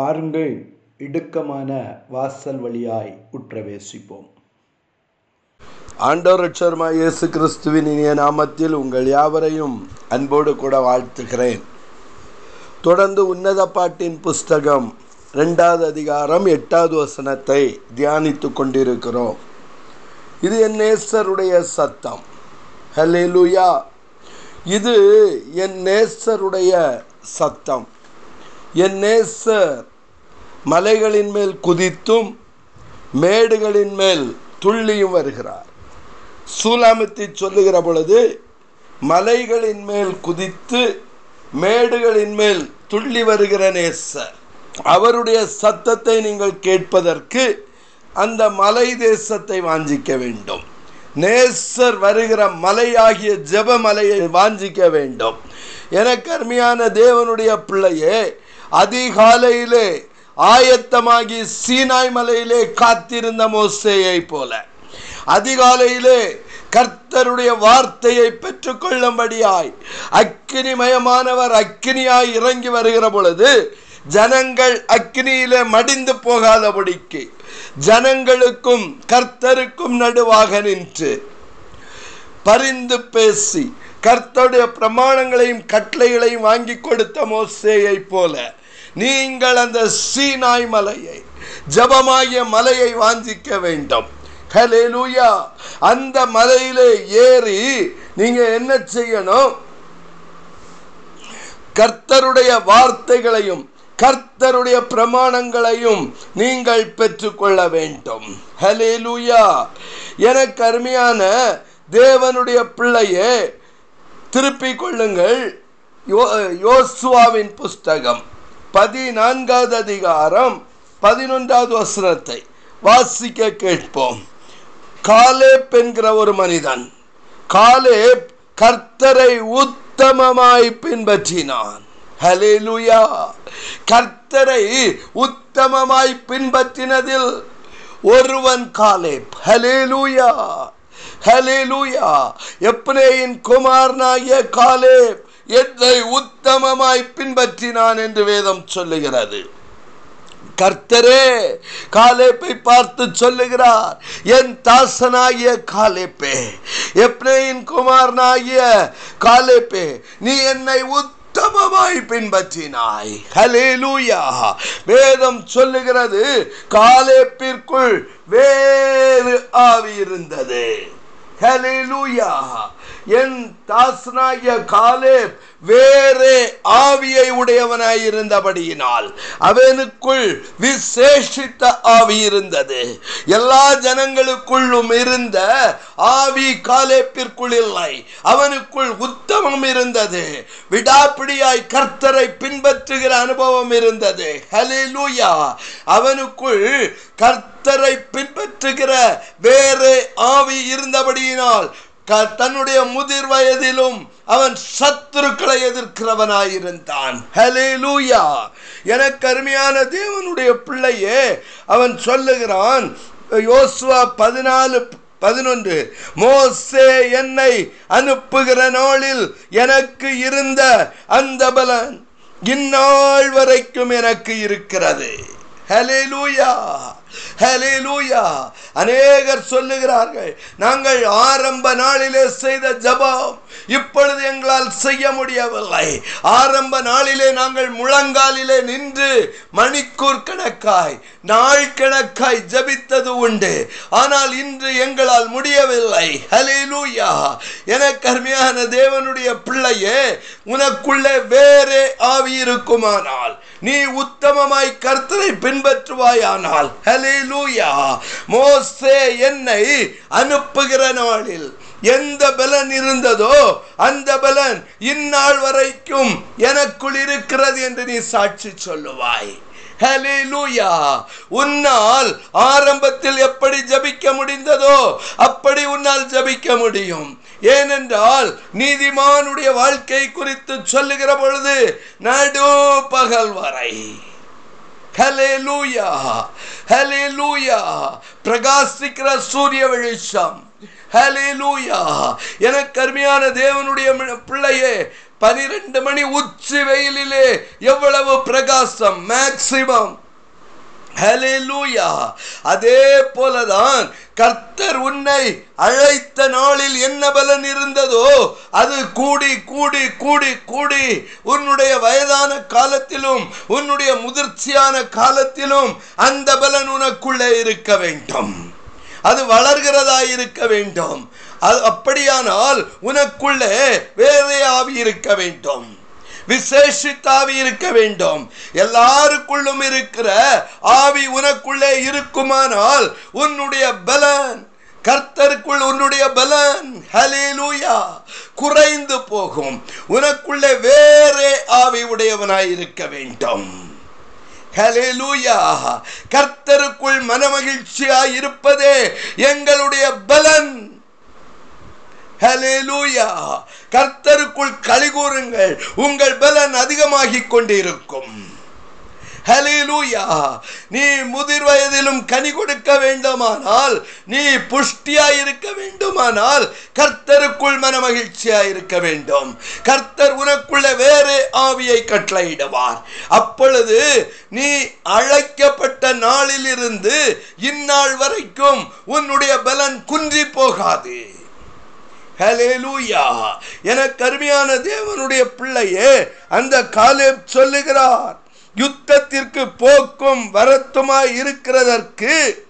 பாருங்கள் இடுக்கமான வாசல் வழியாய் உற்றவேசிப்போம். ஆண்டோர் ரட்சகருமாய் இயேசு கிறிஸ்துவின் இனிய நாமத்தில் உங்கள் யாவரையும் அன்போடு கூட வாழ்த்துகிறேன். தொடர்ந்து உன்னத பாட்டின் புஸ்தகம் ரெண்டாவது அதிகாரம் எட்டாவது வசனத்தை தியானித்து கொண்டிருக்கிறோம். இது என் நேசருடைய சத்தம். ஹல்லேலூயா. இது என் நேசருடைய சத்தம். என் நேசர் மலைகளின் மேல் குதித்தும் மேடுகளின் மேல் துள்ளியும் வருகிறார். சூலாமித்தி சொல்லுகிற பொழுது மலைகளின் மேல் குதித்து மேடுகளின் மேல் துள்ளி வருகிற நேசர். அவருடைய சத்தத்தை நீங்கள் கேட்பதற்கு அந்த மலை தேசத்தை வாஞ்சிக்க வேண்டும். நேசர் வருகிற மலையாகிய ஜபமலையை வாஞ்சிக்க வேண்டும். எனக்கு அருமையான தேவனுடைய பிள்ளையே அதிகாலையிலே ஆயத்தமாகி சீனாய் மலையிலே காத்திருந்த மோசேயை போல. அதிகாலையிலே கர்த்தருடைய வார்த்தையை பெற்றுக்கொள்ளும்படியாய் அக்கினிமயமானவர் அக்கினியாய் இறங்கி வருகிற பொழுது ஜனங்கள் அக்னியிலே மடிந்து போகாதபடிக்கு ஜனங்களுக்கும் கர்த்தருக்கும் நடுவாக நின்று பரிந்து பேசி கர்த்தருடைய பிரமாணங்களையும் கட்டளைகளையும் வாங்கி கொடுத்த மோசேயை போல நீங்கள் அந்த சீனாய் மலையை ஜபமாகிய மலையை வாஞ்சிக்க வேண்டும். ஹலேலூயா அந்த மலையிலே ஏறி நீங்க என்ன செய்யணும்? கர்த்தருடைய வார்த்தைகளையும் கர்த்தருடைய பிரமாணங்களையும் நீங்கள் பெற்றுக்கொள்ள வேண்டும். ஹலேலூயா எனக்கு அருமையான தேவனுடைய பிள்ளையே திருப்பிக் கொள்ளுங்கள். யோசுவாவின் புஸ்தகம். பதினான்காவது அதிகாரம் பதினொன்றாவது வசனத்தை வாசிக்க கேட்போம். காலேப் என்கிற ஒரு மனிதன் காலேப் கர்த்தரை உத்தமமாய் பின்பற்றினான். ஹலேலுயா கர்த்தரை உத்தமமாய் பின்பற்றினதில் ஒருவன் காலேப். ஹலேலுயா ஹலேலுயா எப்ரேயின் குமாரனாகிய காலேப். என்னை உத்தமமாய் பின்பற்றினான் என்று வேதம் சொல்லுகிறது. கர்த்தரே காலேப்பை பார்த்து சொல்லுகிறார் என் தாசனாகிய காலேப்பே எப்ரேயின் குமாரனாகிய காலேப்பே நீ என்னை உத்தமமாய் பின்பற்றினாய். ஹலேலூயா வேதம் சொல்லுகிறது காலேப்பிற்குள் வேறு ஆவி இருந்தது. ஹலேலூயா என் தாசனாகிய காலேப் வேறே ஆவியை உடையவனாய் இருந்தபடியினால் அவனுக்குள் விசேஷித்த ஆவி இருந்தது. எல்லா ஜனங்களுக்குள்ளும் இருந்த ஆவி காலேப்பிற்குள் இல்லை. அவனுக்குள் உத்தமம் இருந்தது. விடாப்பிடியாய் கர்த்தரை பின்பற்றுகிற அனுபவம் இருந்தது. ஹலிலூயா அவனுக்குள் கர்த்தரை பின்பற்றுகிற வேறு ஆவி இருந்தபடியினால் தன்னுடைய முதிர் வயதிலும் அவன் சத்துருக்களை எதிர்க்கிறவனாயிருந்தான். ஹலேலூயா எனக்கு அருமையான தேவனுடைய பிள்ளையே அவன் சொல்லுகிறான் யோசுவா பதினாலு பதினொன்று மோசே என்னை அனுப்புகிற நாளில் எனக்கு இருந்த அந்த பலன் இந்நாள் வரைக்கும் எனக்கு இருக்கிறது. ஹலே லூயா ஹலே லூயா அநேகர் சொல்லுகிறார்கள் நாங்கள் ஆரம்ப நாளிலே செய்த ஜபம் இப்பொழுது எங்களால் செய்ய முடியவில்லை. ஆரம்ப நாளிலே நாங்கள் முழங்காலிலே நின்று மணிக்கூர் கணக்காய் நாள் கணக்காய் ஜபித்தது உண்டு. ஆனால் இன்று எங்களால் முடியவில்லை. ஹலேலூயா எனக்கு அருமையான தேவனுடைய பிள்ளையே உனக்குள்ளே வேறே ஆவி இருக்குமானால் நீ உத்தமமாய் கர்த்தரை பின்பற்றுவாயானால் ஹலேலூயா மோசே என்னை அனுப்புகிற நாளில் எந்த பலன் இருந்ததோ அந்த பலன் இந்நாள் வரைக்கும் எனக்குள் இருக்கிறது என்று நீ சாட்சி சொல்லுவாய். உன்னால் ஆரம்பத்தில் எப்படி ஜபிக்க முடிந்ததோ அப்படி உன்னால் ஜபிக்க முடியும். ஏனென்றால் நீதிமானுடைய வாழ்க்கை குறித்து சொல்லுகிற பொழுது நடு பகல் வரை. பிரகாசிக்கிற சூரிய வெளிச்சம். ஹலிலூயா எனக்கு அருமையான தேவனுடைய பிள்ளையே பனிரெண்டு மணி உச்சி வெயிலிலே எவ்வளவு பிரகாசம் மேக்சிமம் ஹalleluya. அதே போலதான் கர்த்தர் உன்னை அழைத்த நாளில் என்ன பலன் இருந்ததோ அது கூடி கூடி கூடி கூடி உன்னுடைய வயதான காலத்திலும் உன்னுடைய முதிர்ச்சியான காலத்திலும் அந்த பலன் உனக்குள்ளே இருக்க வேண்டும். அது வளர்கிறதா இருக்க வேண்டும். அது அப்படியானால் உனக்குள்ளே வேறே ஆவி இருக்க வேண்டும். விசேஷித்தாவி இருக்க வேண்டும். எல்லாருக்குள்ளும் இருக்கிற ஆவி உனக்குள்ளே இருக்குமானால் உன்னுடைய பலன் கர்த்தருக்குள் உன்னுடைய பலன் ஹலேலூயா குறைந்து போகும். உனக்குள்ளே வேறே ஆவி உடையவனாய் இருக்க வேண்டும். ஹலேலூயா கர்த்தருக்குள் மனமகிழ்ச்சியாய் இருப்பதே எங்களுடைய பலன். ஹலேலூயா கர்த்தருக்குள் கலிகூறுங்கள் உங்கள் பலன் அதிகமாகிக் கொண்டிருக்கும். ஹலிலூயா நீ முதிர் வயதிலும் கனி கொடுக்க வேண்டுமானால் நீ புஷ்டியாய் இருக்க வேண்டுமானால் கர்த்தருக்குள் மனமகிழ்ச்சியாய் இருக்க வேண்டும். கர்த்தர் உனக்குள்ள வேறு ஆவியை கட்டளையிடுவார். அப்பொழுது நீ அழைக்கப்பட்ட நாளிலிருந்து இந்நாள் வரைக்கும் உன்னுடைய பலன் குன்றி போகாது. ஹலேலூயா எனக்கு அருமையான தேவனுடைய பிள்ளையே அந்த காலே சொல்லுகிறார் யுத்தத்திற்கு போக்கும் வரத்துமாய் இருக்கிறதற்கு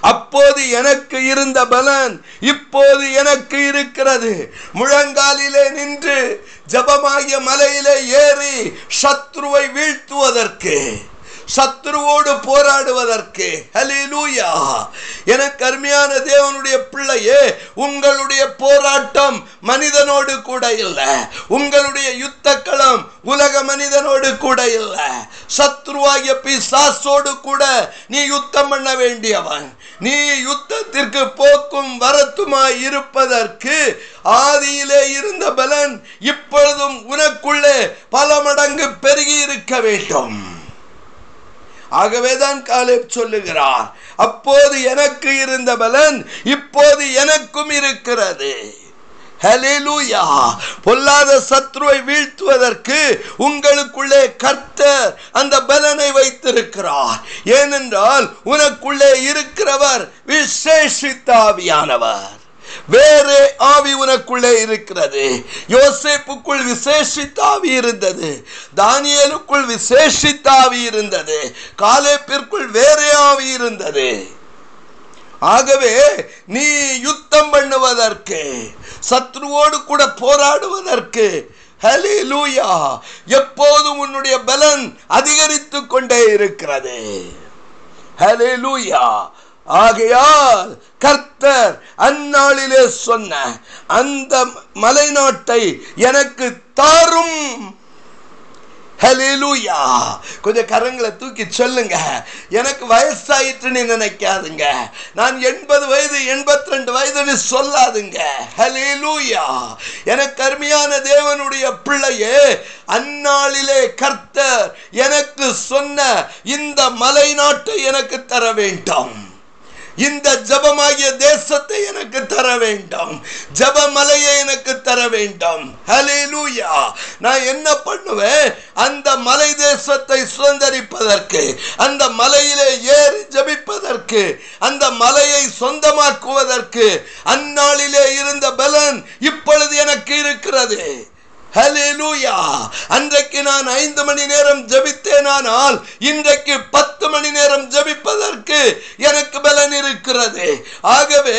அப்போது எனக்கு இருந்த பலன் இப்போது எனக்கு இருக்கிறது. முழங்காலிலே நின்று ஜபமாகிய மலையிலே ஏறி சத்ருவை வீழ்த்துவதற்கு. சத்ருவோடு போராடுவதற்கு. ஹலிலூயா எனக்கு அருமையான தேவனுடைய பிள்ளையே உங்களுடைய போராட்டம் மனிதனோடு கூட இல்லை. உங்களுடைய யுத்த களம் உலக மனிதனோடு கூட இல்லை. சத்ருவாகிய பிசாசோடு கூட நீ யுத்தம் பண்ண வேண்டியவன். நீ யுத்தத்திற்கு போக்கும் வரத்துமாய் இருப்பதற்கு ஆதியிலே இருந்த பலன் இப்பொழுதும் உனக்குள்ளே பல மடங்கு பெருகி இருக்க வேண்டும். ஆகவேதான் காலேப் சொல்லுகிறார் அப்போது எனக்கு இருந்த பலன் இப்போது எனக்கும் இருக்கிறது. பொல்லாத சத்ருவை வீழ்த்துவதற்கு உங்களுக்குள்ளே கர்த்தர் அந்த பலனை வைத்திருக்கிறார். ஏனென்றால் உனக்குள்ளே இருக்கிறவர் விசேஷித்தாவியானவர் வேறு ஆவி உனக்குள்ளே இருக்கிறது. யோசேப்புக்குள் விசேஷித்தாவி இருந்தது. தானியலுக்குள் விசேஷித்தாவி இருந்தது. காலேப்பிற்குள் வேறே ஆவி இருந்தது. ஆகவே நீ யுத்தம் பண்ணுவதற்கு சத்ருவோடு கூட போராடுவதற்கு ஹலிலூயா எப்போதும் உன்னுடைய பலன் அதிகரித்து கொண்டே இருக்கிறது. ஹலிலூயா ஆகையால் கர்த்தர் அந்நாளிலே சொன்ன அந்த மலைநாட்டை எனக்கு தாரும். ஹலேலூயா கொஞ்சம் கரங்களை தூக்கி சொல்லுங்க. எனக்கு வயசாயிட்டுன்னு நினைக்காதுங்க. நான் எண்பது வயது எண்பத்தி ரெண்டு வயதுன்னு சொல்லாதுங்க. ஹலிலூயா எனக்கு அருமையான தேவனுடைய பிள்ளையே அந்நாளிலே கர்த்தர் எனக்கு சொன்ன இந்த மலை நாட்டை எனக்கு தர வேண்டும். இந்த ஜபமாகிய தேசத்தை எனக்கு தர வேண்டும். ஜபமலையை எனக்கு தர வேண்டும். ஹலேலூயா நான் என்ன பண்ணுவேன்? அந்த மலை தேசத்தை சுதந்திரிப்பதற்கு அந்த மலையிலே ஏறி ஜபிப்பதற்கு அந்த மலையை சொந்தமாக்குவதற்கு அந்நாளிலே இருந்த பலன் இப்பொழுது எனக்கு இருக்கிறது. அன்றைக்கு நான் ஐந்து மணி நேரம் ஜபித்தேனானால் இன்றைக்கு பத்து மணி நேரம் ஜபிப்பதற்கு எனக்கு பலன் இருக்கிறது. ஆகவே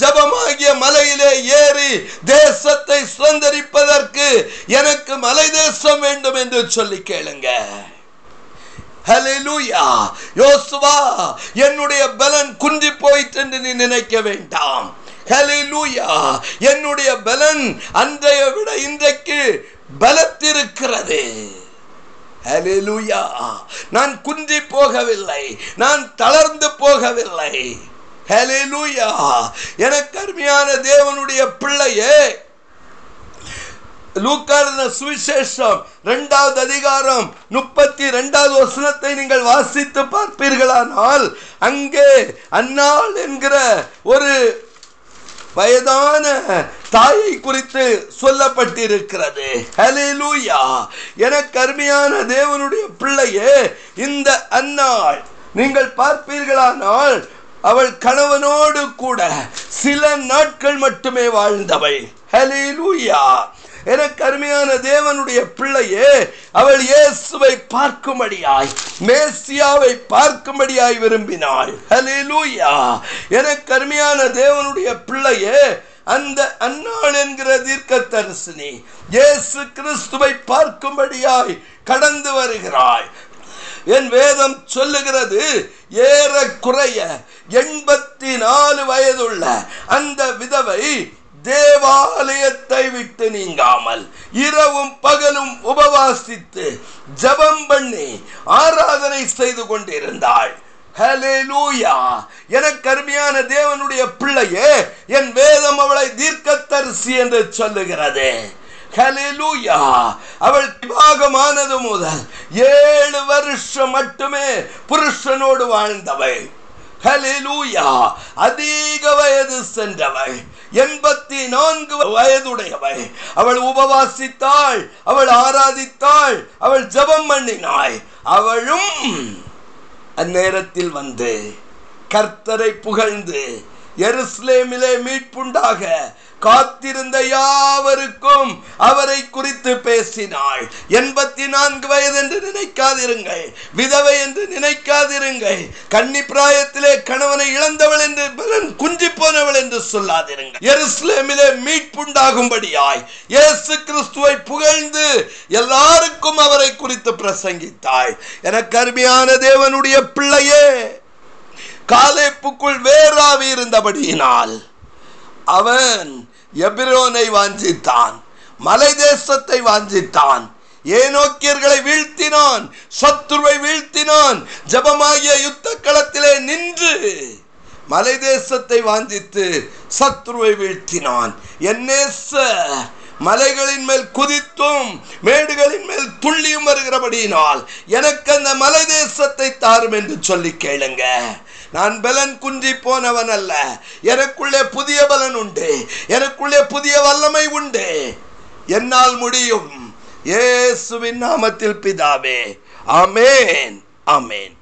ஜபமாகிய மலையிலே ஏறி தேசத்தை சுதந்திரிப்பதற்கு எனக்கு மலை தேசம் வேண்டும் என்று சொல்லி கேளுங்க. யோசுவா என்னுடைய பலன் குன்றி போயிட்டு என்று நீ நினைக்க வேண்டாம். ஹalleluya என்னுடைய பலன் அன்றைய விட இன்றைக்கு பலத்திருக்கிறது. ஹalleluya நான் குன்றி போகவில்லை. நான் தளர்ந்து போகவில்லை. ஹalleluya எனக்கு அருமையான தேவனுடைய பிள்ளையே. லூக்கான சுவிசேஷம் இரண்டாவது அதிகாரம் முப்பத்தி இரண்டாவது வசனத்தை நீங்கள் வாசித்து பார்ப்பீர்களானால் அங்கே அன்னாள் என்கிற ஒரு வயதான தாயை குறித்து சொல்லப்பட்டிருக்கிறது. ஹalleluya என கருமையான தேவனுடைய பிள்ளையே இந்த அன்னாள் நீங்கள் பார்ப்பீர்களானால் அவள் கணவனோடு கூட சில நாட்கள் மட்டுமே வாழ்ந்தவள். ஹalleluya எனக்கு அருமையான தேவனுடைய பிள்ளையே அவள் இயேசுவை பார்க்கும்படியாய் மேசியாவை பார்க்கும்படியாய் விரும்பினாள். லூயா எனக்கு அருமையான தேவனுடைய பிள்ளையே அந்த அன்னாள் என்கிற தீர்க்க தரிசினி இயேசு கிறிஸ்துவை பார்க்கும்படியாய் கடந்து வருகிறாள் என் வேதம் சொல்லுகிறது ஏறக்குறைய எண்பத்தி நாலு வயதுள்ள அந்த விதவை தேவாலயத்தை விட்டு நீங்காமல் இரவும் பகலும் உபவாசித்து ஜபம் பண்ணி ஆராதனை செய்து கொண்டிருந்தாள். எனக்கு அருமையான தேவனுடைய பிள்ளையே என் வேதம் அவளை தீர்க்கத்தரிசி என்று சொல்லுகிறது. அவள் விவாகமானது முதல் ஏழு வருஷம் மட்டுமே புருஷனோடு வாழ்ந்தவள். அதிக வயது சென்றவை எண்பத்தி நான்கு வயதுடையவை அவள் உபவாசித்தாள் அவள் ஆராதித்தாள் அவள் ஜெபம் பண்ணினாள். அவளும் அந்நேரத்தில் வந்து கர்த்தரை புகழ்ந்து எருஸ்லேமிலே மீட்புண்டாக காத்திருந்த யாவருக்கும் அவரை குறித்து பேசினாள். எண்பத்தி நான்கு வயது என்று நினைக்காதிருங்கள். விதவை என்று நினைக்காதிருங்கள். கன்னி பிராயத்திலே கணவனை இழந்தவள் என்று பலன் குஞ்சி போனவள் என்று சொல்லாதிருங்கள். எருஸ்லேமிலே மீட்புண்டாகும்படியாய் இயேசு கிறிஸ்துவை புகழ்ந்து எல்லாருக்கும் அவரை குறித்து பிரசங்கித்தாய். எனக்கு அருமையான தேவனுடைய பிள்ளையே காலேப்புக்குள் வேறாவி இருந்தபடியினால் அவன் எபிரோனை வாஞ்சித்தான் மலை தேசத்தை வாஞ்சித்தான் ஏனோக்கியர்களை வீழ்த்தினான் சத்துருவை வீழ்த்தினான் ஜபமாகிய யுத்த களத்திலே நின்று மலை தேசத்தை வாஞ்சித்து சத்ருவை வீழ்த்தினான். என்னேச மலைகளின் மேல் குதித்தும் மேடுகளின் மேல் துள்ளியும் வருகிறபடியினால் எனக்கு அந்த மலை தேசத்தை தாரும் என்று சொல்லி கேளுங்க. நான் பலன் குன்றி போனவன் அல்ல. எனக்குள்ளே புதிய பலன் உண்டு. எனக்குள்ளே புதிய வல்லமை உண்டு. என்னால் முடியும். இயேசுவின் நாமத்தில் பிதாவே. ஆமேன். ஆமேன்.